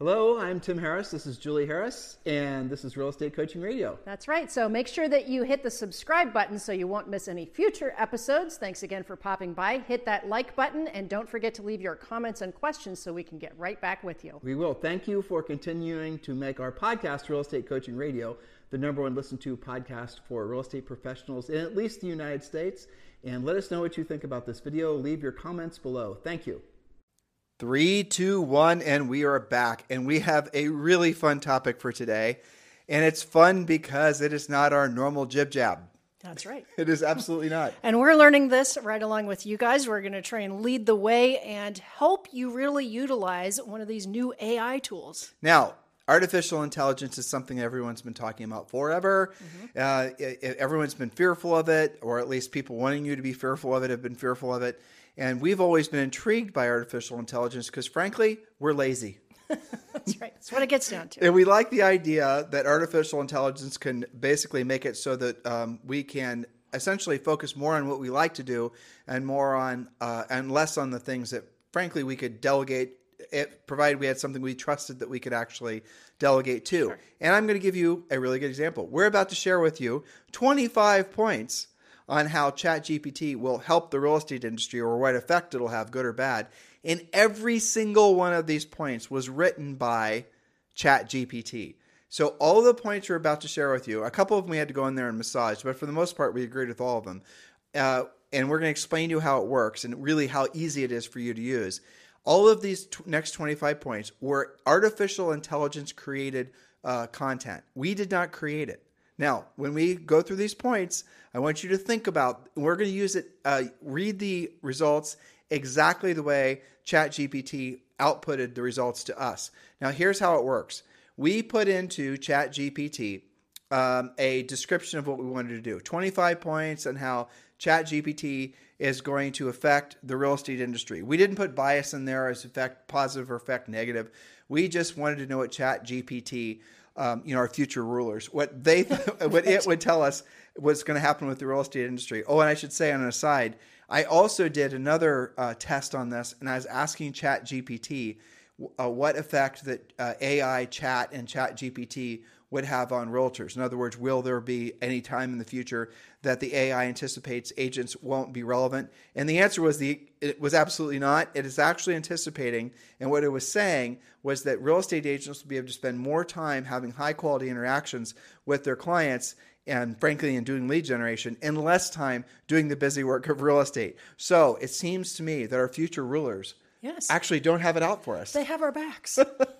Hello, I'm Tim Harris. This is Julie Harris, and this is Real Estate Coaching Radio. That's right. So make sure that you hit the subscribe button so you won't miss any future episodes. Thanks again for popping by. Hit that like button, and don't forget to leave your comments and questions so we can get right back with you. We will. Thank you for continuing to make our podcast, Real Estate Coaching Radio, the number one listened to podcast for real estate professionals in at least the United States. And let us know what you think about this video. Leave your comments below. Thank you. Three, two, one, and we are back. And we have a really fun topic for today. And it's fun because it is not our normal jib jab. That's right. It is absolutely not. And we're learning this right along with you guys. We're going to try and lead the way and help you really utilize one of these new AI tools. Now, artificial intelligence is something everyone's been talking about forever. Mm-hmm. Uh, it, it, everyone's been fearful of it, or at least people wanting you to be fearful of it have been fearful of it. And we've always been intrigued by artificial intelligence because, frankly, we're lazy. That's right. That's what it gets down to. And we like the idea that artificial intelligence can basically make it so that um, we can essentially focus more on what we like to do and more on uh, and less on the things that, frankly, we could delegate. It, provided we had something we trusted that we could actually delegate to. Sure. And I'm going to give you a really good example. We're about to share with you 25 points on how ChatGPT will help the real estate industry or what effect it'll have, good or bad. And every single one of these points was written by ChatGPT. So all the points we're about to share with you, a couple of them we had to go in there and massage, but for the most part, we agreed with all of them. Uh, and we're going to explain to you how it works and really how easy it is for you to use. All of these t- next 25 points were artificial intelligence created uh, content. We did not create it. Now, when we go through these points, I want you to think about. We're going to use it. Uh, read the results exactly the way ChatGPT outputted the results to us. Now, here's how it works. We put into ChatGPT um, a description of what we wanted to do. 25 points on how ChatGPT is going to affect the real estate industry. We didn't put bias in there as effect positive or effect negative. We just wanted to know what ChatGPT um, you know, our future rulers, what they, what it would tell us what's going to happen with the real estate industry. Oh, and I should say on an aside, I also did another uh, test on this, and I was asking Chat GPT uh, what effect that uh, AI chat and Chat GPT would have on realtors. In other words, will there be any time in the future that the AI anticipates agents won't be relevant? And the answer was the it was absolutely not. It is actually anticipating, and what it was saying was that real estate agents will be able to spend more time having high quality interactions with their clients and frankly in doing lead generation and less time doing the busy work of real estate. So it seems to me that our future rulers yes. actually don't have it out for us. They have our backs.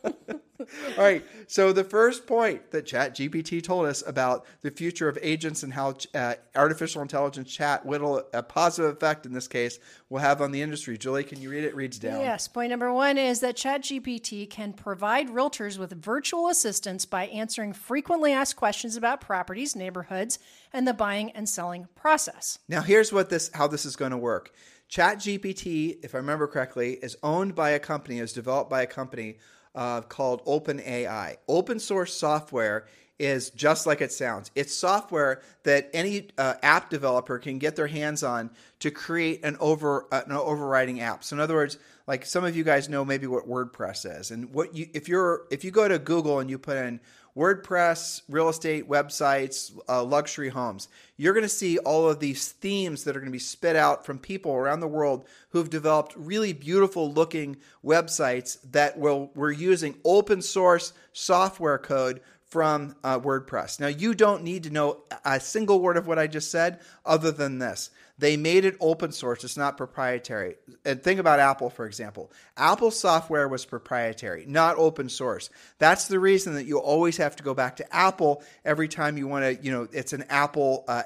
All right. So the first point that ChatGPT told us about the future of agents and how uh, artificial intelligence chat, will a positive effect in this case, will have on the industry. Julie, can you read it? it reads down. Yes. Point number one is that ChatGPT can provide realtors with virtual assistance by answering frequently asked questions about properties, neighborhoods, and the buying and selling process. Now, here's what this how this is going to work. ChatGPT, if I remember correctly, is owned by a company, is developed by a company uh, called OpenAI. Open source software is just like it sounds. It's software that any uh, app developer can get their hands on to create an over uh, an overriding app. So in other words, like some of you guys know maybe what WordPress is, and what you if you're if you go to Google and you put in WordPress, real estate websites, uh, luxury homes. You're going to see all of these themes that are going to be spit out from people around the world who've developed really beautiful looking websites that will we're using open source software code from uh, WordPress. Now, you don't need to know a single word of what I just said other than this. They made it open source, it's not proprietary. And think about Apple, for example. Apple software was proprietary, not open source. That's the reason that you always have to go back to Apple every time you want to, you know, it's an Apple, uh,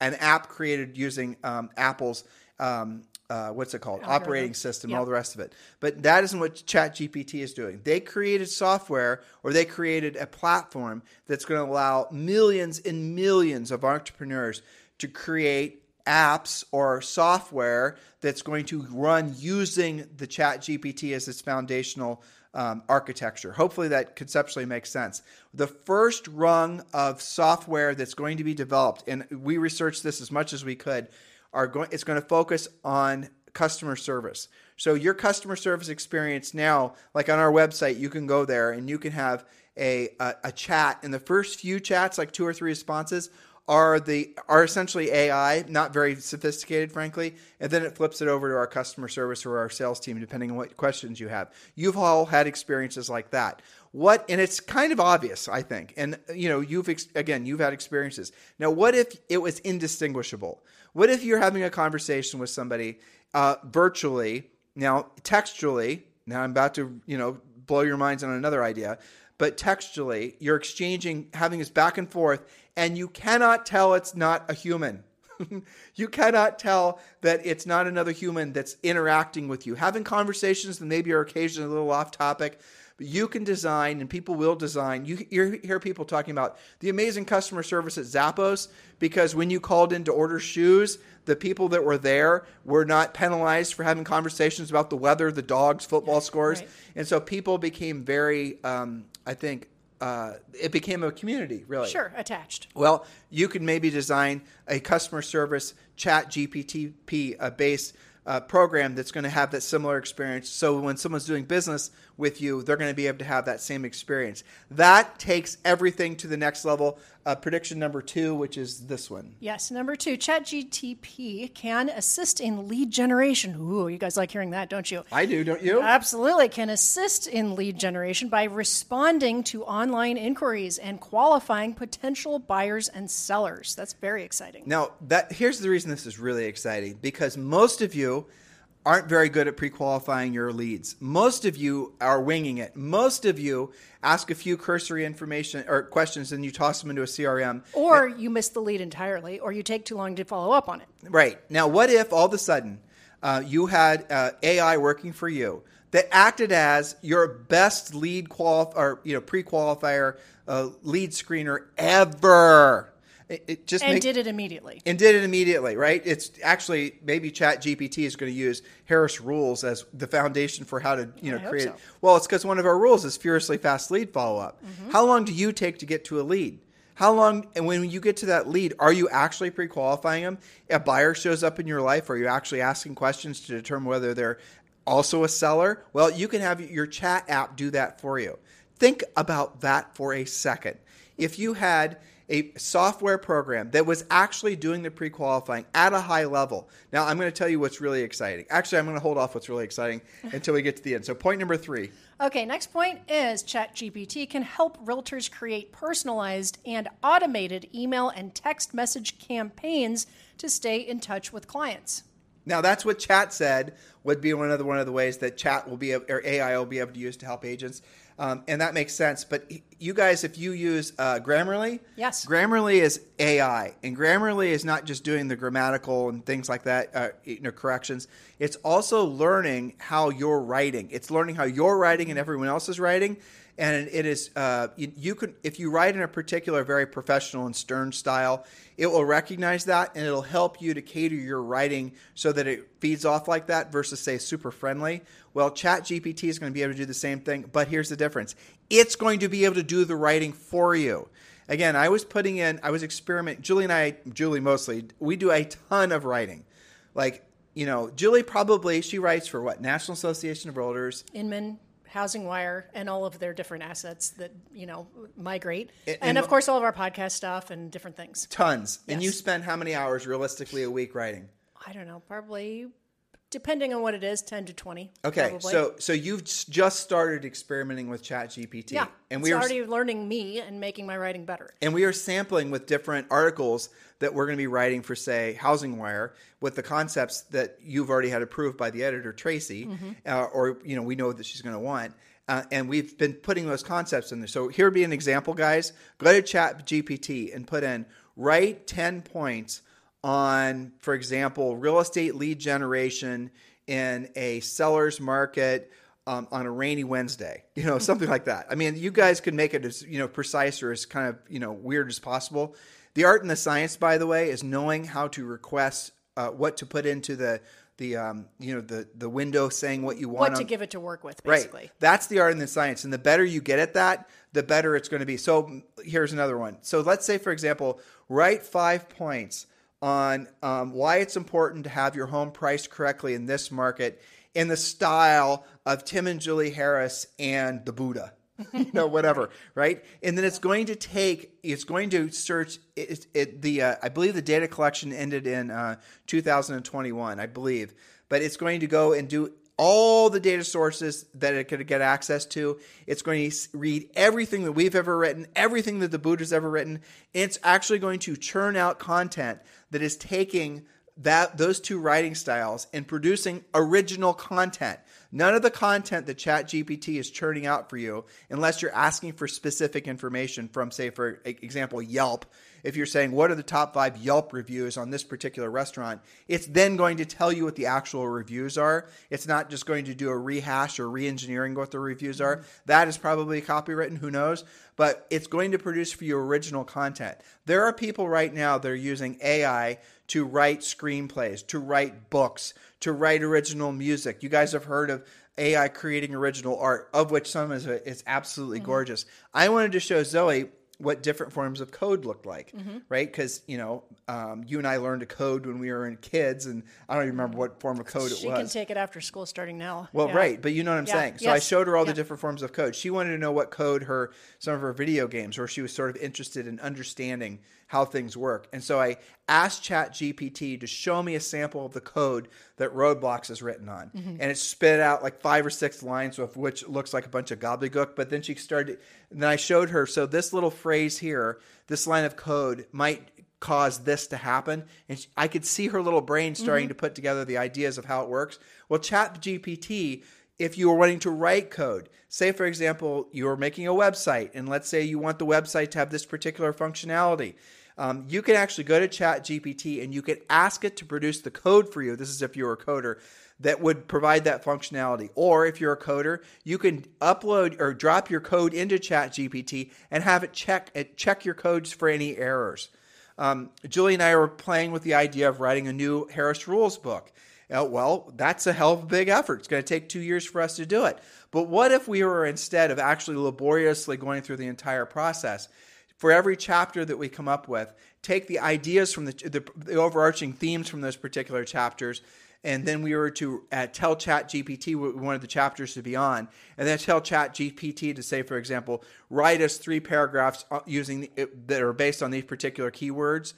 an app created using um, Apple's um, uh, what's it called operating system yep. all the rest of it but that isn't what ChatGPT is doing they created software or they created a platform that's going to allow millions and millions of entrepreneurs to create apps or software that's going to run using the ChatGPT as its foundational um, architecture. Hopefully, that conceptually makes sense. The first rung of software that's going to be developed, and we researched this as much as we could, are going. It's going to focus on customer service. So your customer service experience now, like on our website, you can go there and you can have a, a, a chat. And the first few chats, like two or three responses, are the are essentially AI, not very sophisticated, frankly, and then it flips it over to our customer service or our sales team, depending on what questions you have. You've all had experiences like that. What and it's kind of obvious, I think, and you know, you've ex- again, you've had experiences. Now, what if it was indistinguishable? What if you're having a conversation with somebody uh, virtually? Now, textually. Now, I'm about to you know blow your minds on another idea but textually, you're exchanging, having this back and forth, and you cannot tell it's not a human. you cannot tell that it's not another human that's interacting with you, having conversations that maybe are occasionally a little off topic, but you can design and people will design. You hear people talking about the amazing customer service at Zappos because when you called in to order shoes, the people that were there were not penalized for having conversations about the weather, the dogs, football scores. Right. And so people became very, um, I think, uh, it became a community, really. Sure, attached. Well, you could maybe design a customer service chat GPT uh, based uh, program that's going to have that similar experience. So when someone's doing business with you, they're going to be able to have that same experience. That takes everything to the next level. Uh, prediction number two, which is this one. Yes, number two, ChatGTP can assist in lead generation. Ooh, you guys like hearing that, don't you? I do, don't you? Absolutely, can assist in lead generation by responding to online inquiries and qualifying potential buyers and sellers. That's very exciting. Now, that here's the reason this is really exciting because most of you aren't very good at pre-qualifying your leads. Most of you are winging it. Most of you ask a few cursory information or questions and you toss them into a CRM. Or you miss the lead entirely, or you take too long to follow up on it. Right. Now, what if all of a sudden uh, you had uh, AI working for you that acted as your best lead qualif- or you know pre-qualifier uh, lead screener ever? It, it just and make, did it immediately. And did it immediately, right? It's actually maybe Chat GPT is going to use Harris rules as the foundation for how to you know I create. So. Well, it's because one of our rules is furiously fast lead follow up. Mm-hmm. How long do you take to get to a lead? How long, and when you get to that lead, are you actually pre qualifying them? A buyer shows up in your life, are you actually asking questions to determine whether they're also a seller? Well, you can have your chat app do that for you. Think about that for a second. If you had a software program that was actually doing the pre qualifying at a high level. Now, I'm going to tell you what's really exciting. Actually, I'm going to hold off what's really exciting until we get to the end. So, point number three. Okay, next point is ChatGPT can help realtors create personalized and automated email and text message campaigns to stay in touch with clients. Now that's what Chat said would be one of the one of the ways that Chat will be or AI will be able to use to help agents. Um, and that makes sense. But you guys, if you use uh, Grammarly, yes, Grammarly is AI, and Grammarly is not just doing the grammatical and things like that, uh, you know, corrections. It's also learning how you're writing. It's learning how you're writing and everyone else is writing, and it is uh, you, you could if you write in a particular very professional and stern style it will recognize that and it'll help you to cater your writing so that it feeds off like that versus say super friendly. Well chat gpt is going to be able to do the same thing but here's the difference. It's going to be able to do the writing for you. Again i was putting in i was experimenting julie and i julie mostly we do a ton of writing. Like you know, Julie probably she writes for what? National Association of Realtors, Inman, Housing Wire and all of their different assets that you know migrate, and, and of course all of our podcast stuff and different things. Tons. Yes. And you spend how many hours realistically a week writing? I don't know, probably depending on what it is 10 to 20 okay probably. so so you've just started experimenting with chat gpt yeah and we are already learning me and making my writing better and we are sampling with different articles that we're going to be writing for say housing wire with the concepts that you've already had approved by the editor tracy mm-hmm. uh, or you know we know that she's going to want uh, and we've been putting those concepts in there so here would be an example guys go to chat gpt and put in write 10 points on, for example, real estate lead generation in a seller's market um, on a rainy Wednesday, you know, something like that. I mean, you guys can make it as you know precise or as kind of you know weird as possible. The art and the science, by the way, is knowing how to request uh, what to put into the the um, you know the the window saying what you want. What to on, give it to work with, basically. Right. That's the art and the science, and the better you get at that, the better it's going to be. So here's another one. So let's say, for example, write five points on um, why it's important to have your home priced correctly in this market in the style of Tim and Julie Harris and the Buddha. you know, whatever, right? And then it's going to take, it's going to search. It, it the uh, I believe the data collection ended in uh, 2021, I believe, but it's going to go and do all the data sources that it could get access to. It's going to read everything that we've ever written, everything that the Buddha's ever written. It's actually going to churn out content that is taking that those two writing styles and producing original content. None of the content that ChatGPT is churning out for you, unless you're asking for specific information from, say, for example, Yelp. If you're saying, what are the top five Yelp reviews on this particular restaurant, it's then going to tell you what the actual reviews are. It's not just going to do a rehash or re engineering what the reviews are. Mm-hmm. That is probably copywritten, who knows? But it's going to produce for you original content. There are people right now that are using AI to write screenplays, to write books, to write original music. You guys have heard of AI creating original art, of which some is, is absolutely mm-hmm. gorgeous. I wanted to show Zoe what different forms of code looked like, mm-hmm. right? Because you know, um, you and I learned to code when we were in kids, and I don't even remember what form of code she it was. She can take it after school, starting now. Well, yeah. right, but you know what I'm yeah. saying. So yes. I showed her all yeah. the different forms of code. She wanted to know what code her some of her video games, or she was sort of interested in understanding how things work. And so I asked ChatGPT to show me a sample of the code that Roblox is written on. Mm-hmm. And it spit out like five or six lines of which looks like a bunch of gobbledygook. But then she started, then I showed her, so this little phrase here, this line of code might cause this to happen. And she, I could see her little brain starting mm-hmm. to put together the ideas of how it works. Well, ChatGPT if you are wanting to write code, say for example, you're making a website, and let's say you want the website to have this particular functionality. Um, you can actually go to ChatGPT and you can ask it to produce the code for you. This is if you're a coder that would provide that functionality. Or if you're a coder, you can upload or drop your code into ChatGPT and have it check it check your codes for any errors. Um, Julie and I were playing with the idea of writing a new Harris Rules book. Uh, well, that's a hell of a big effort. It's going to take two years for us to do it. But what if we were instead of actually laboriously going through the entire process, for every chapter that we come up with, take the ideas from the, the, the overarching themes from those particular chapters, and then we were to uh, tell Chat GPT what we wanted the chapters to be on, and then tell Chat GPT to say, for example, write us three paragraphs uh, using the, that are based on these particular keywords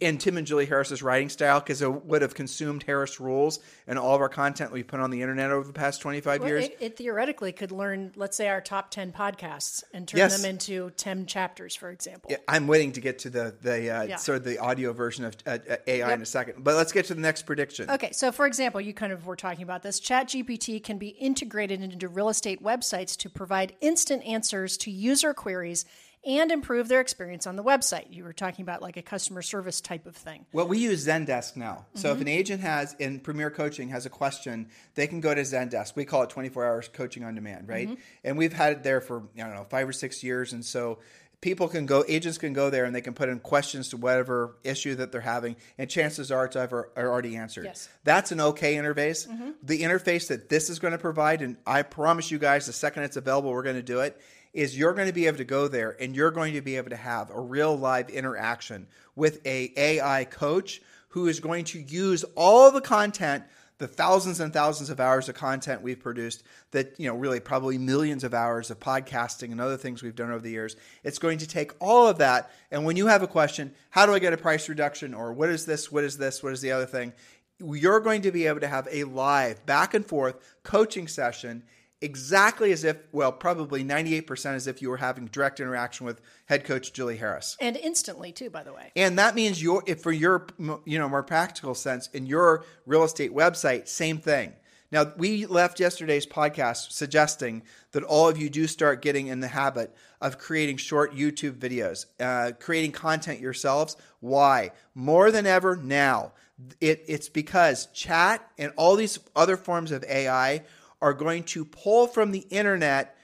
in Tim and Julie Harris's writing style because it would have consumed Harris rules and all of our content we put on the internet over the past 25 well, years. It, it, theoretically could learn, let's say, our top 10 podcasts and turn yes. them into 10 chapters, for example. Yeah, I'm waiting to get to the, the uh, yeah. sort of the audio version of uh, uh AI yep. in a second. But let's get to the next prediction. Okay, so for example, you kind of were talking about this. ChatGPT can be integrated into real estate websites to provide instant answers to user queries and improve their experience on the website. You were talking about like a customer service type of thing. Well, we use Zendesk now. So mm-hmm. if an agent has in Premier Coaching has a question, they can go to Zendesk. We call it 24 hours coaching on demand, right? Mm-hmm. And we've had it there for, I don't know, 5 or 6 years and so people can go agents can go there and they can put in questions to whatever issue that they're having and chances are it's ever are already answered yes. that's an okay interface mm-hmm. the interface that this is going to provide and i promise you guys the second it's available we're going to do it is you're going to be able to go there and you're going to be able to have a real live interaction with a AI coach who is going to use all the content the thousands and thousands of hours of content we've produced that you know really probably millions of hours of podcasting and other things we've done over the years. It's going to take all of that and when you have a question how do i get a price reduction or what is this what is this what is the other thing? You're going to be able to have a live back and forth coaching session exactly as if, well, probably 98% as if you were having direct interaction with head coach Julie Harris. And instantly, too, by the way. And that means your, if for your, you know, more practical sense, in your real estate website, same thing. Now, we left yesterday's podcast suggesting that all of you do start getting in the habit of creating short YouTube videos, uh, creating content yourselves. Why? More than ever now. It, it's because chat and all these other forms of AI are going to pull from the internet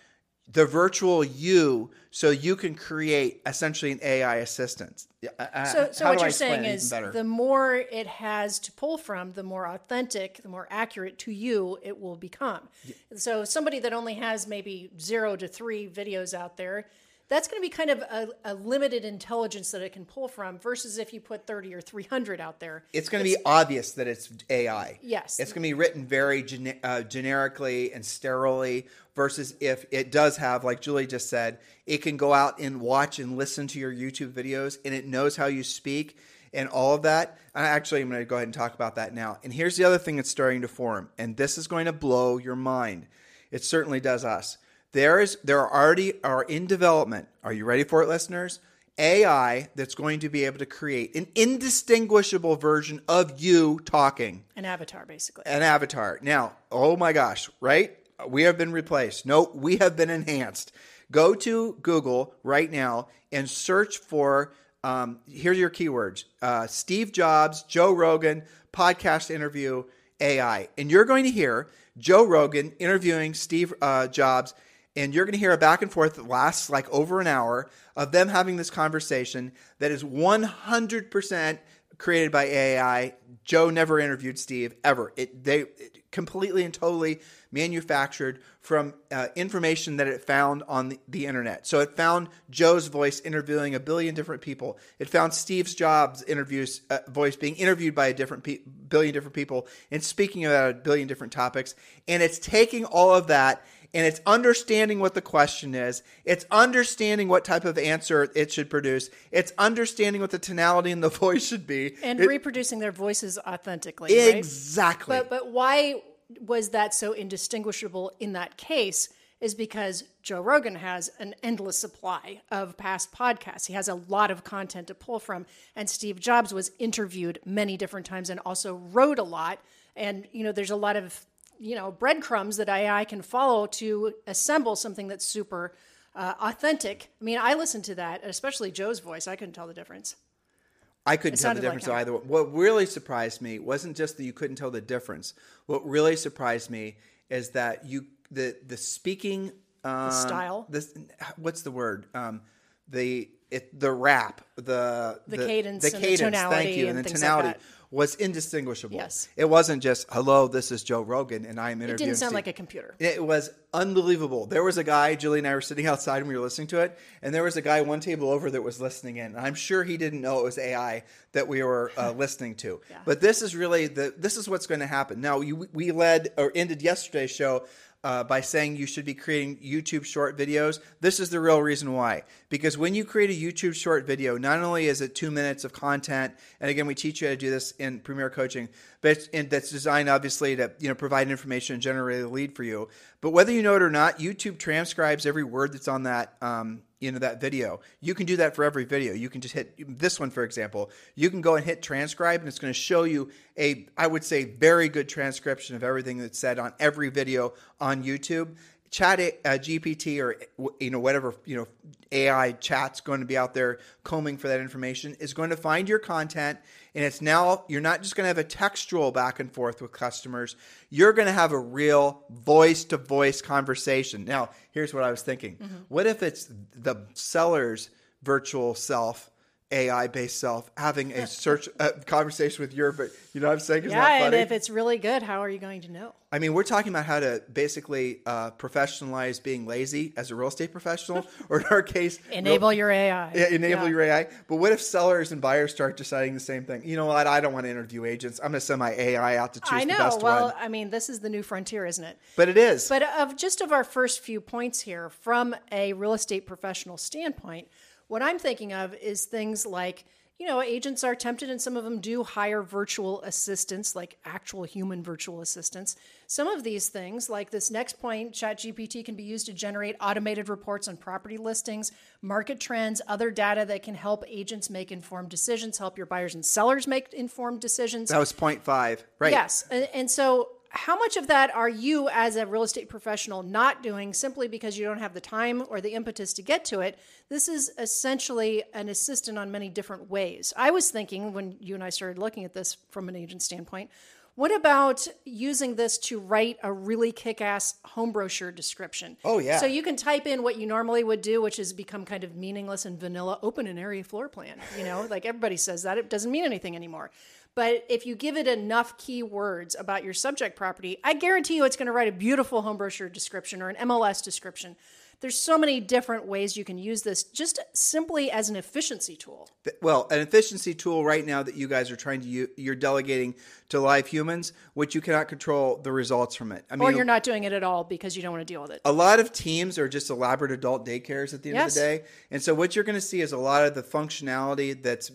the virtual you so you can create essentially an AI assistant. So, so what you're saying is the more it has to pull from, the more authentic, the more accurate to you it will become. Yeah. So somebody that only has maybe zero to three videos out there, that's going to be kind of a, a, limited intelligence that it can pull from versus if you put 30 or 300 out there. It's going to be obvious that it's AI. Yes. It's going to be written very gene- uh, generically and sterilely versus if it does have, like Julie just said, it can go out and watch and listen to your YouTube videos and it knows how you speak and all of that. I actually am going to go ahead and talk about that now. And here's the other thing that's starting to form, and this is going to blow your mind. It certainly does us. There is there are already are in development. Are you ready for it, listeners? AI that's going to be able to create an indistinguishable version of you talking. An avatar, basically. An avatar. Now, oh my gosh, right? We have been replaced. No, we have been enhanced. Go to Google right now and search for um, here's your keywords uh, Steve Jobs, Joe Rogan, podcast interview, AI. And you're going to hear Joe Rogan interviewing Steve uh, Jobs, and you're going to hear a back and forth that lasts like over an hour of them having this conversation that is 100% created by AI. Joe never interviewed Steve ever. It they it completely and totally manufactured from uh, information that it found on the, the, internet. So it found Joe's voice interviewing a billion different people. It found Steve's Jobs interviews uh, voice being interviewed by a different pe- billion different people and speaking about a billion different topics. And it's taking all of that and it's understanding what the question is. It's understanding what type of answer it should produce. It's understanding what the tonality in the voice should be, and it, reproducing their voices authentically. Exactly. Right? But but why was that so indistinguishable in that case? Is because Joe Rogan has an endless supply of past podcasts. He has a lot of content to pull from. And Steve Jobs was interviewed many different times and also wrote a lot. And, you know, there's a lot of you know breadcrumbs that AI can follow to assemble something that's super uh, authentic. I mean, I listened to that, especially Joe's voice. I couldn't tell the difference. I couldn't tell the difference like either. What really surprised me wasn't just that you couldn't tell the difference. What really surprised me is that you the the speaking um, the style. This what's the word? Um, the it, the rap, the the, the cadence, the cadence. The tonality thank you, and, and the tonality. Like was indistinguishable. Yes. It wasn't just, hello, this is Joe Rogan and I'm interviewing. It didn't sound Steve. like a computer. It was unbelievable. There was a guy, Julie and I were sitting outside and we were listening to it, and there was a guy one table over that was listening in. I'm sure he didn't know it was AI that we were uh, listening to. Yeah. But this is really the this is what's going to happen. Now, you, we led or ended yesterday's show uh, by saying you should be creating YouTube short videos. This is the real reason why. Because when you create a YouTube short video, not only is it two minutes of content, and again, we teach you how to do this in Premier Coaching, but it's, that's designed obviously to you know provide information and generate a lead for you. But whether you know it or not, YouTube transcribes every word that's on that um, into that video. You can do that for every video. You can just hit this one, for example. You can go and hit transcribe, and it's going to show you a, I would say, very good transcription of everything that's said on every video on YouTube. Chat uh, GPT or you know whatever you know AI chat's going to be out there combing for that information is going to find your content. And it's now you're not just going to have a textual back and forth with customers. You're going to have a real voice to voice conversation. Now here's what i was thinking. Mm-hmm. what if it's the seller's virtual self AI based self having a search uh, conversation with your, but you know what I'm saying? yeah, and if it's really good, how are you going to know? I mean, we're talking about how to basically uh, professionalize being lazy as a real estate professional, or in our case, enable real, your AI. Yeah, enable yeah. your AI. But what if sellers and buyers start deciding the same thing? You know what? I don't want to interview agents. I'm going to send my AI out to choose I know. the best well, one. I mean, this is the new frontier, isn't it? But it is. But of just of our first few points here, from a real estate professional standpoint what I'm thinking of is things like, you know, agents are tempted and some of them do hire virtual assistants, like actual human virtual assistants. Some of these things, like this next point, ChatGPT can be used to generate automated reports on property listings, market trends, other data that can help agents make informed decisions, help your buyers and sellers make informed decisions. That was point five, right? Yes. And, and so how much of that are you as a real estate professional not doing simply because you don't have the time or the impetus to get to it? This is essentially an assistant on many different ways. I was thinking when you and i started looking at this from an agent standpoint what about using this to write a really kick-ass home brochure description? Oh yeah. So you can type in what you normally would do which is become kind of meaningless and vanilla open an area floor plan you know? Like everybody says that. It doesn't mean anything anymore but if you give it enough keywords about your subject property, I guarantee you it's going to write a beautiful home brochure description or an MLS description there's so many different ways you can use this just simply as an efficiency tool. Well, an efficiency tool right now that you guys are trying to use, you're delegating to live humans, which you cannot control the results from it. I mean, or you're not doing it at all because you don't want to deal with it. A lot of teams are just elaborate adult daycares at the end yes. of the day, and so what you're going to see is a lot of the functionality that's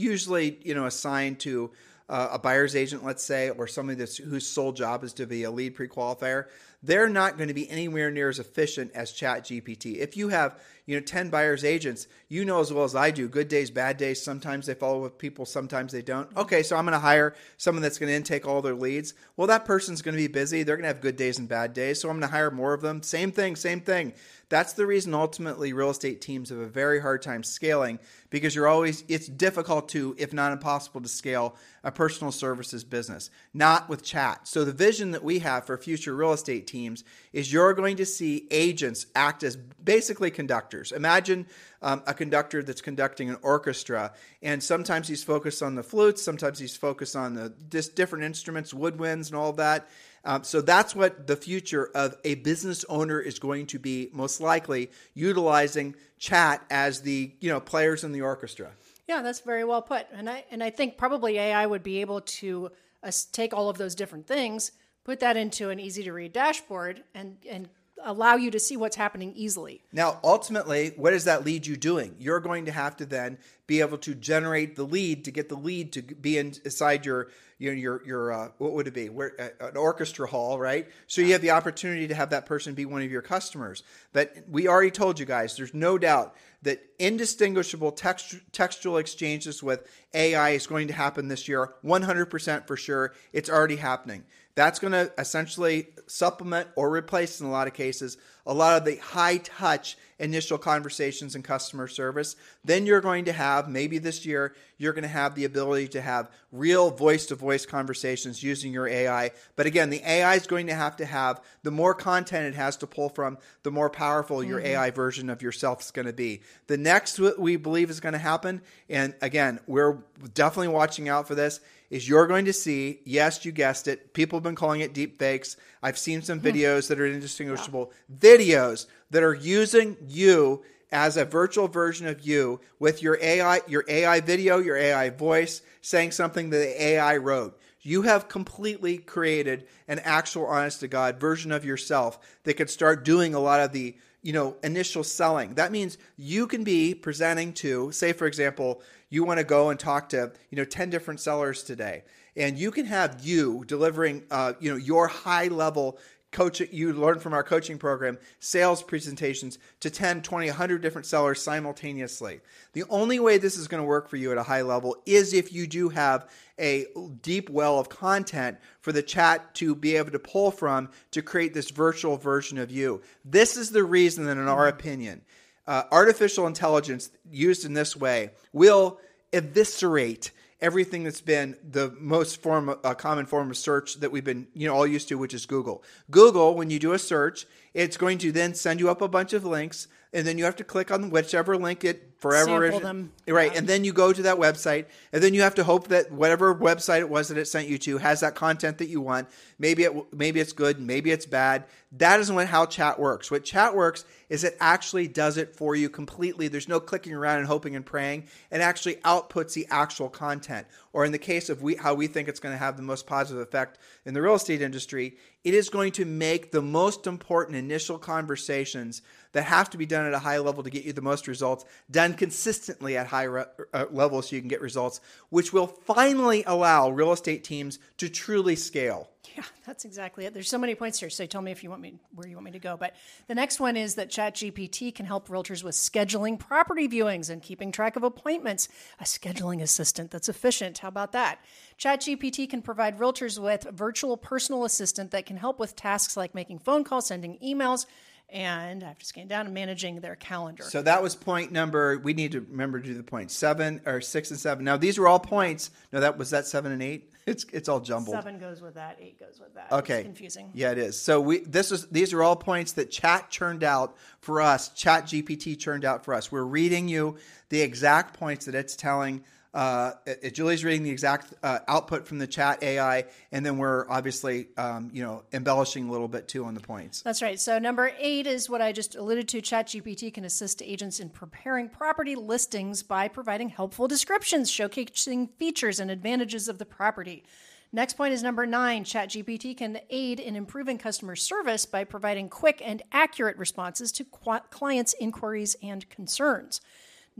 usually you know assigned to uh, a buyer's agent, let's say, or somebody that's whose sole job is to be a lead pre-qualifier, they're not going to be anywhere near as efficient as Chat GPT. If you have, you know, 10 buyer's agents, you know as well as I do, good days, bad days, sometimes they follow with people, sometimes they don't. Okay, so I'm going to hire someone that's going to intake all their leads. Well, that person's going to be busy. They're going to have good days and bad days, so I'm going to hire more of them. Same thing, same thing. That's the reason ultimately real estate teams have a very hard time scaling because you're always it's difficult to if not impossible to scale a personal services business, not with chat. So the vision that we have for future real estate teams is you're going to see agents act as basically conductors. Imagine um, a conductor that's conducting an orchestra, and sometimes he's focused on the flutes, sometimes he's focused on the different instruments, woodwinds, and all that. Um, so that's what the future of a business owner is going to be most likely utilizing chat as the you know players in the orchestra. Yeah, that's very well put, and I and I think probably AI would be able to uh, take all of those different things, put that into an easy to read dashboard, and and allow you to see what's happening easily. Now, ultimately, what does that lead you doing? You're going to have to then be able to generate the lead to get the lead to be inside your you know your your uh, what would it be? Where, uh, an orchestra hall right? So you have the opportunity to have that person be one of your customers. But we already told you guys there's no doubt that indistinguishable text, textual exchanges with AI is going to happen this year 100% for sure. It's already happening that's going to essentially supplement or replace, in a lot of cases, a lot of the high touch initial conversations and customer service. Then you're going to have, maybe this year, you're going to have the ability to have real voice to voice conversations using your AI. But again, the AI is going to have to have the more content it has to pull from, the more powerful your mm-hmm. AI version of yourself is going to be. The next, what we believe, is going to happen, and again, we're definitely watching out for this is you're going to see, yes, you guessed it, people have been calling it deep fakes. I've seen some hmm. videos that are indistinguishable, videos that are using you as a virtual version of you with your AI, your AI video, your AI voice, saying something that the AI wrote. You have completely created an actual honest to God version of yourself that could start doing a lot of the you know initial selling that means you can be presenting to say for example you want to go and talk to you know 10 different sellers today. And you can have you delivering uh, you know your high level coach you learn from our coaching program sales presentations to 10 20 100 different sellers simultaneously. The only way this is going to work for you at a high level is if you do have a deep well of content for the chat to be able to pull from to create this virtual version of you. This is the reason that in our opinion uh, artificial intelligence used in this way will eviscerate everything that's been the most form, uh, common form of search that we've been, you know, all used to, which is Google. Google, when you do a search, it's going to then send you up a bunch of links, and then you have to click on whichever link it forever Sample them. right and then you go to that website and then you have to hope that whatever website it was that it sent you to has that content that you want. Maybe it maybe it's good maybe it's bad. That isn't what, how chat works. What chat works is it actually does it for you completely. There's no clicking around and hoping and praying. It actually outputs the actual content. Or in the case of we, how we think it's going to have the most positive effect in the real estate industry it is going to make the most important initial conversations that have to be done at a high level to get you the most results done consistently at high re- uh, levels so you can get results, which will finally allow real estate teams to truly scale. Yeah, that's exactly it. There's so many points here. So tell me if you want me where you want me to go. But the next one is that ChatGPT can help realtors with scheduling property viewings and keeping track of appointments. A scheduling assistant that's efficient. How about that? ChatGPT can provide realtors with virtual personal assistant that can help with tasks like making phone calls, sending emails, and I have to scan down and managing their calendar. So that was point number. We need to remember to do the point seven or six and seven. Now these were all points. No, that was that seven and eight. It's it's all jumbled. Seven goes with that. Eight goes with that. Okay, it's confusing. Yeah, it is. So we this is these are all points that Chat churned out for us. Chat GPT churned out for us. We're reading you the exact points that it's telling Uh, Julie's reading the exact uh, output from the chat AI, and then we're obviously, um, you know, embellishing a little bit too on the points. That's right. So number eight is what I just alluded to. ChatGPT can assist agents in preparing property listings by providing helpful descriptions, showcasing features and advantages of the property. Next point is number nine. ChatGPT can aid in improving customer service by providing quick and accurate responses to clients' inquiries and concerns.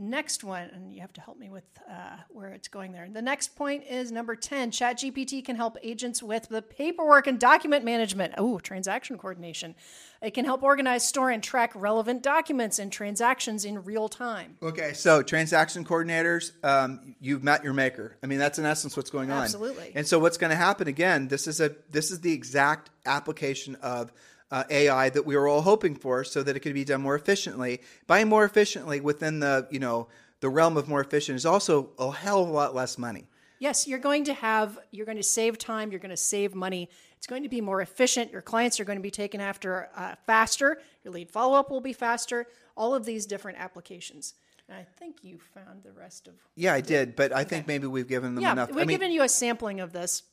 Next one, and you have to help me with uh, where it's going there. The next point is number 10. ChatGPT can help agents with the paperwork and document management. Oh, transaction coordination. It can help organize, store, and track relevant documents and transactions in real time. Okay, so transaction coordinators, um, you've met your maker. I mean, that's in essence what's going on. Absolutely. And so, what's going to happen again? This is a this is the exact application of uh, AI that we were all hoping for, so that it could be done more efficiently. By more efficiently, within the you know the realm of more efficient, is also a hell of a lot less money. Yes, you're going to have, you're going to save time, you're going to save money. It's going to be more efficient. Your clients are going to be taken after uh, faster. Your lead follow up will be faster. All of these different applications. I think you found the rest of. Yeah, I did, but I think maybe we've given them Yeah, enough. we've I mean, given you a sampling of this.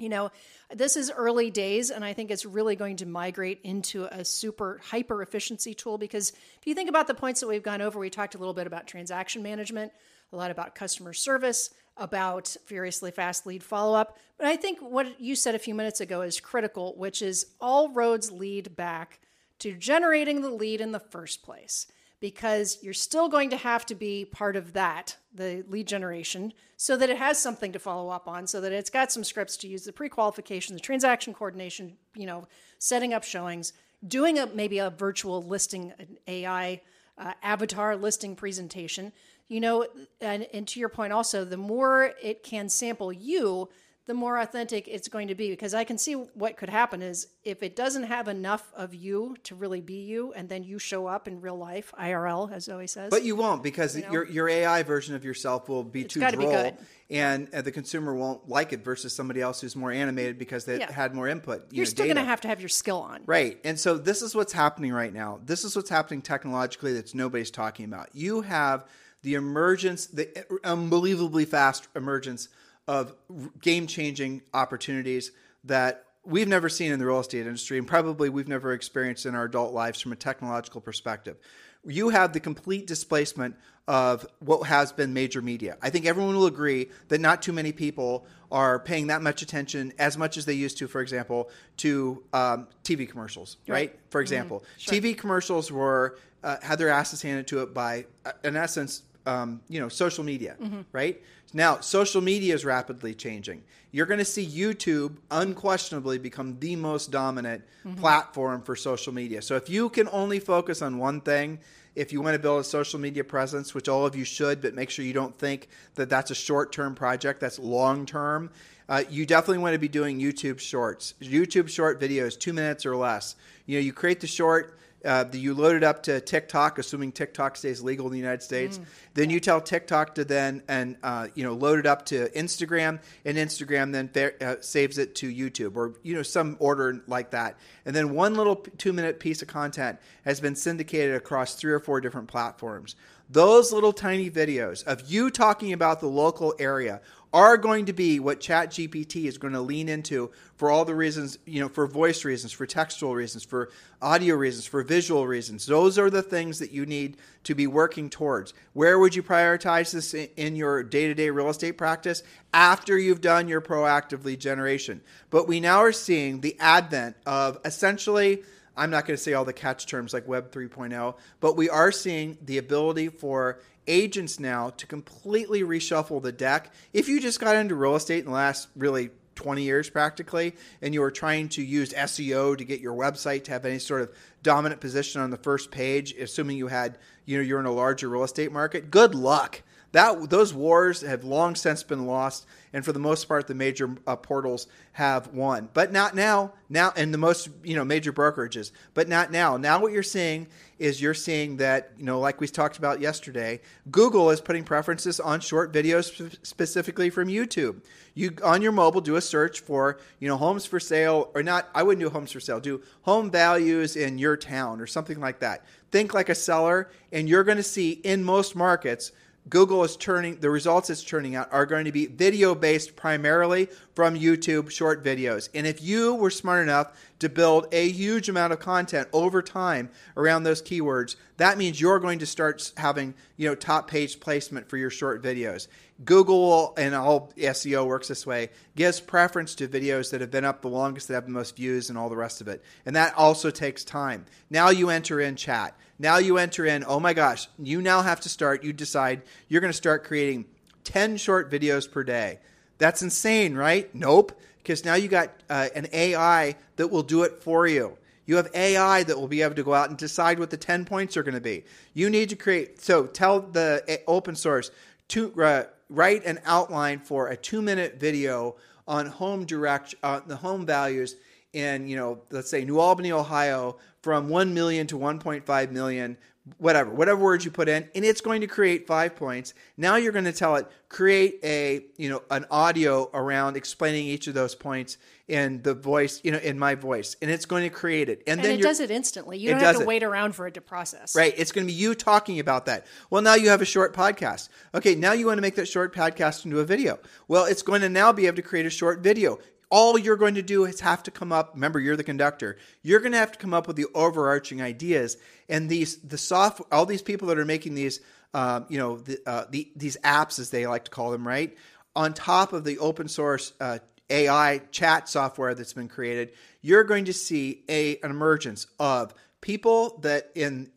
You know, this is early days, and I think it's really going to migrate into a super hyper efficiency tool because if you think about the points that we've gone over, we talked a little bit about transaction management, a lot about customer service, about furiously fast lead follow up. But I think what you said a few minutes ago is critical, which is all roads lead back to generating the lead in the first place because you're still going to have to be part of that, the lead generation, so that it has something to follow up on, so that it's got some scripts to use the pre-qualification, the transaction coordination, you know, setting up showings, doing a maybe a virtual listing, AI uh, avatar listing presentation. You know, and, and to your point also, the more it can sample you, the more authentic it's going to be because I can see what could happen is if it doesn't have enough of you to really be you and then you show up in real life IRL as Zoe says But you won't because your your AI version of yourself will be too gotta be droll, good. and uh, the consumer won't like it versus somebody else who's more animated because they Yeah. had more input. you you're know, still going to have to have your skill on Right. And so this is what's happening right now. This is what's happening technologically that's nobody's talking about. You have the emergence, the unbelievably fast emergence of game changing opportunities that we've never seen in the real estate industry and probably we've never experienced in our adult lives from a technological perspective. You have the complete displacement of what has been major media. I think everyone will agree that not too many people are paying that much attention as much as they used to, for example, to um, TV commercials, right? For example, TV commercials were uh, had their asses handed to it by, uh, in essence, um, you know, social media, right? Now, social media is rapidly changing. You're going to see YouTube unquestionably become the most dominant platform for social media. So if you can only focus on one thing, if you want to build a social media presence, which all of you should, but make sure you don't think that that's a short term project, that's long term. Uh, you definitely want to be doing YouTube shorts, YouTube short videos, two minutes or less. You know, you create the short, uh, the, you load it up to TikTok, assuming TikTok stays legal in the United States. Then you tell TikTok to then and uh, you know load it up to Instagram, and Instagram then fa- uh, saves it to YouTube or you know some order like that. And then one little two minute piece of content has been syndicated across three or four different platforms. Those little tiny videos of you talking about the local area are going to be what ChatGPT is going to lean into for all the reasons, you know, for voice reasons, for textual reasons, for audio reasons, for visual reasons. Those are the things that you need to be working towards. Where would you prioritize this in, your day to day real estate practice? After you've done your proactive lead generation. But we now are seeing the advent of essentially, I'm not going to say all the catch terms like Web 3.0, but we are seeing the ability for agents now to completely reshuffle the deck. If you just got into real estate in the last really 20 years practically, and you were trying to use SEO to get your website to have any sort of dominant position on the first page, assuming you had, you know, you're in a larger real estate market, good luck. That those wars have long since been lost, and for the most part, the major uh, portals have won. But not now. Now, and the most you know major brokerages, but not now. Now, what you're seeing is you're seeing that you know, like we talked about yesterday, Google is putting preferences on short videos sp- specifically from YouTube. You on your mobile do a search for you know homes for sale or not. I wouldn't do homes for sale. Do home values in your town or something like that. Think like a seller, and you're going to see in most markets Google is turning the results it's turning out are going to be video based primarily from YouTube short videos. And if you were smart enough to build a huge amount of content over time around those keywords, that means you're going to start having, you know, top page placement for your short videos. Google and all SEO works this way, gives preference to videos that have been up the longest, that have the most views, and all the rest of it. And that also takes time. Now you enter in chat. Now you enter in, oh my gosh, you now have to start, you decide you're going to start creating 10 short videos per day. That's insane, right? Nope. Because now you got uh, an AI that will do it for you. You have AI that will be able to go out and decide what the 10 points are going to be. You need to create, so tell the uh, open source to uh, write an outline for a two minute video on home direct, uh, the home values in, you know, let's say New Albany, Ohio, from 1 million to 1.5 million, whatever, whatever words you put in, and it's going to create five points. Now you're going to tell it, create a, you know, an audio around explaining each of those points in the voice, you know, in my voice, and it's going to create it. And, And, then it does it instantly. You don't have to it. wait around for it to process. Right. It's going to be you talking about that. Well, now you have a short podcast. Okay, now you want to make that short podcast into a video. Well, it's going to now be able to create a short video. All you're going to do is have to come up. Remember, you're the conductor. You're going to have to come up with the overarching ideas. And these, the soft, all these people that are making these, um, you know, the, uh, the, these apps as they like to call them, right? On top of the open source uh, AI chat software that's been created, you're going to see a, an emergence of people that in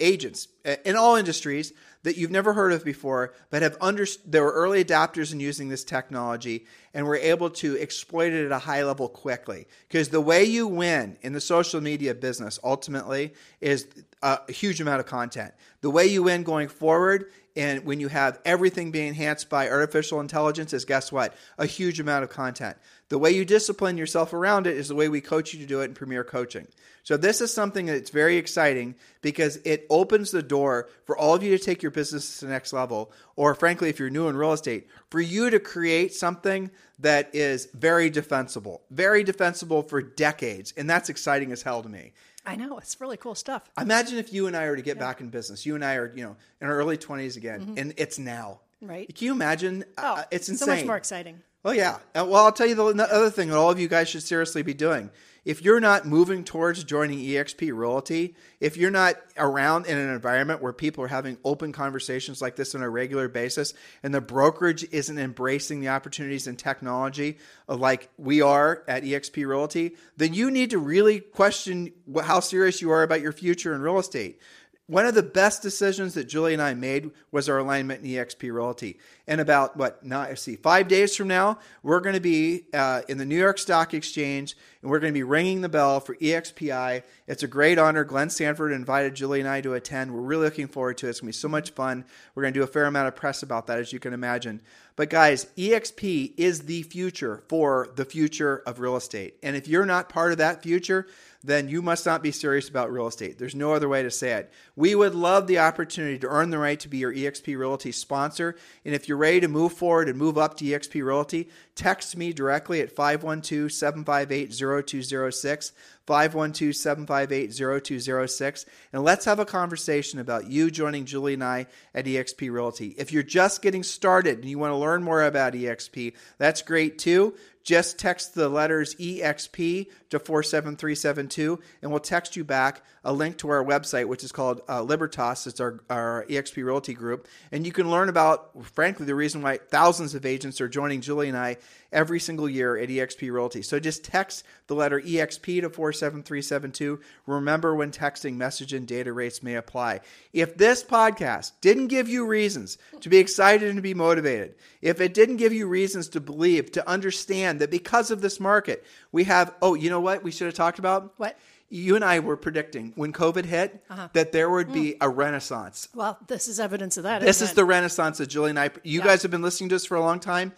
agents in all industries that you've never heard of before, but have under there were early adapters in using this technology and were able to exploit it at a high level quickly. Because the way you win in the social media business ultimately is a huge amount of content. The way you win going forward and when you have everything being enhanced by artificial intelligence is guess what? A huge amount of content. The way you discipline yourself around it is the way we coach you to do it in Premier Coaching. So this is something that's very exciting because it opens the door for all of you to take your business to the next level, or frankly, if you're new in real estate, for you to create something that is very defensible, very defensible for decades. And that's exciting as hell to me. I know. It's really cool stuff. Imagine if you and I were to get back in business. You and I are, you know, in our early 20s again, and it's now. Right. Can you imagine? Mm-hmm. Oh, Uh, it's insane. so much more exciting. Oh yeah. Uh, Well, I'll tell you the the other thing that all of you guys should seriously be doing. If you're not moving towards joining EXP Realty, if you're not around in an environment where people are having open conversations like this on a regular basis, and the brokerage isn't embracing the opportunities in technology like we are at EXP Realty, then you need to really question how serious you are about your future in real estate. One of the best decisions that Julie and I made was our alignment in EXP Realty. And about what? Not see, five days from now, we're going to be uh, in the New York Stock Exchange, and we're going to be ringing the bell for EXPI. It's a great honor. Glenn Sanford invited Julie and I to attend. We're really looking forward to it. It's going to be so much fun. We're going to do a fair amount of press about that, as you can imagine. But guys, EXP is the future for the future of real estate. And if you're not part of that future, then you must not be serious about real estate. There's no other way to say it. We would love the opportunity to earn the right to be your EXP Realty sponsor. And if you're ready to move forward and move up to EXP Realty, text me directly at 512 758 0206. 512 758 0206. And let's have a conversation about you joining Julie and I at EXP Realty. If you're just getting started and you want to learn more about EXP, that's great too. Just text the letters EXP to 47372 and we'll text you back a link to our website, which is called uh, Libertas. It's our, our EXP Realty group. And you can learn about, frankly, the reason why thousands of agents are joining Julie and I every single year at EXP Realty. So just text the letter EXP to 47372. Remember when texting, message and data rates may apply. If this podcast didn't give you reasons to be excited and to be motivated, if it didn't give you reasons to believe, to understand that because of this market, we have, oh, you know what we should have talked about? What? You and I were predicting when COVID hit that there would be a renaissance. Well, this is evidence of that. This isn't it? the renaissance that Julie and I. You Yeah. guys have been listening to us for a long time.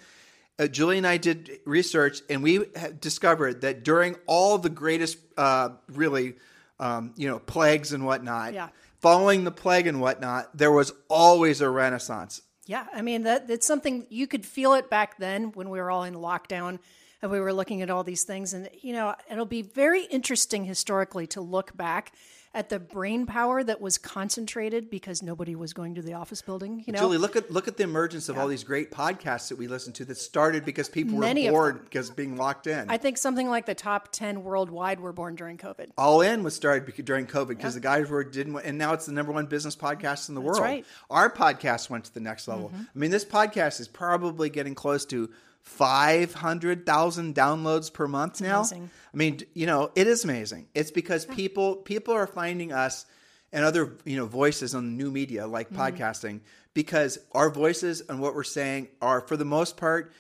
Uh, Julie and I did research, and we discovered that during all the greatest, uh, really, um, you know, plagues and whatnot, Yeah. following the plague and whatnot, there was always a renaissance. Yeah, I mean that it's something you could feel it back then when we were all in lockdown and we were looking at all these things and you know, it'll be very interesting historically to look back at the brain power that was concentrated because nobody was going to the office building. You know, Julie, look at look at the emergence of all these great podcasts that we listen to that started because people were Many of bored because being locked in. I think something like the top ten worldwide were born during COVID. All In was started during COVID because the guys were didn't, and now it's the number one business podcast in the world. right. Our podcast went to the next level. Mm-hmm. I mean, this podcast is probably getting close to five hundred thousand downloads per month now. amazing. I mean, you know, it is amazing. It's because people people are finding us and other you know voices on new media like mm-hmm. podcasting because our voices and what we're saying are for the most part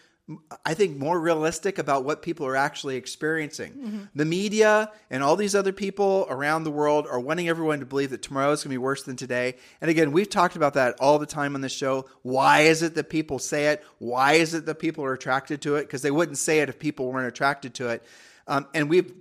I think more realistic about what people are actually experiencing. The media and all these other people around the world are wanting everyone to believe that tomorrow is going to be worse than today. And again, we've talked about that all the time on the show. Why is it that people say it? Why is it that people are attracted to it? Because they wouldn't say it if people weren't attracted to it. Um, and we've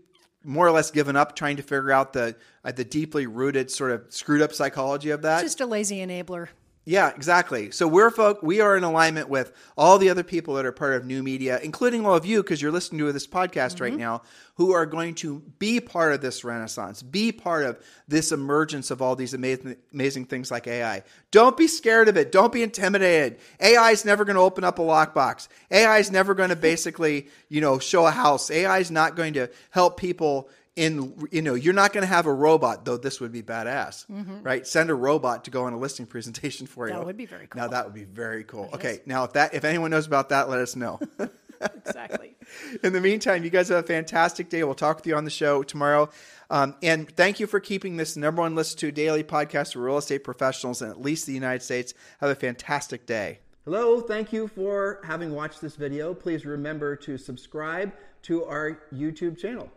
more or less given up trying to figure out the uh, the deeply rooted sort of screwed up psychology of that. Just a lazy enabler. Yeah, exactly. So we're folk. We are in alignment with all the other people that are part of new media, including all of you, because you're listening to this podcast right mm-hmm. now, who are going to be part of this renaissance, be part of this emergence of all these amazing, amazing things like AI. Don't be scared of it. Don't be intimidated. AI is never going to open up a lockbox. AI is never going to basically, you know, show a house. AI is not going to help people in you know you're not going to have a robot though this would be badass right? Send a robot to go on a listing presentation for you. That would be very cool. now that would be very cool. Okay now if that if anyone knows about that let us know. Exactly. in the meantime you guys have a fantastic day. We'll talk with you on the show tomorrow. Um, and thank you for keeping this number one list to daily podcast for real estate professionals in at least the united states. Have a fantastic day. Hello, thank you for having watched this video. Please remember to subscribe to our YouTube channel.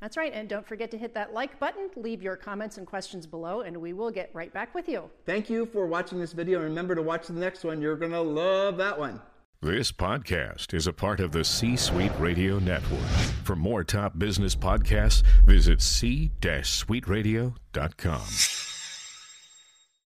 That's right. And don't forget to hit that like button, leave your comments and questions below, and we will get right back with you. Thank you for watching this video. and Remember to watch the next one. You're going to love that one. This podcast is a part of the C Suite Radio Network. For more top business podcasts, visit c-suiteradio.com.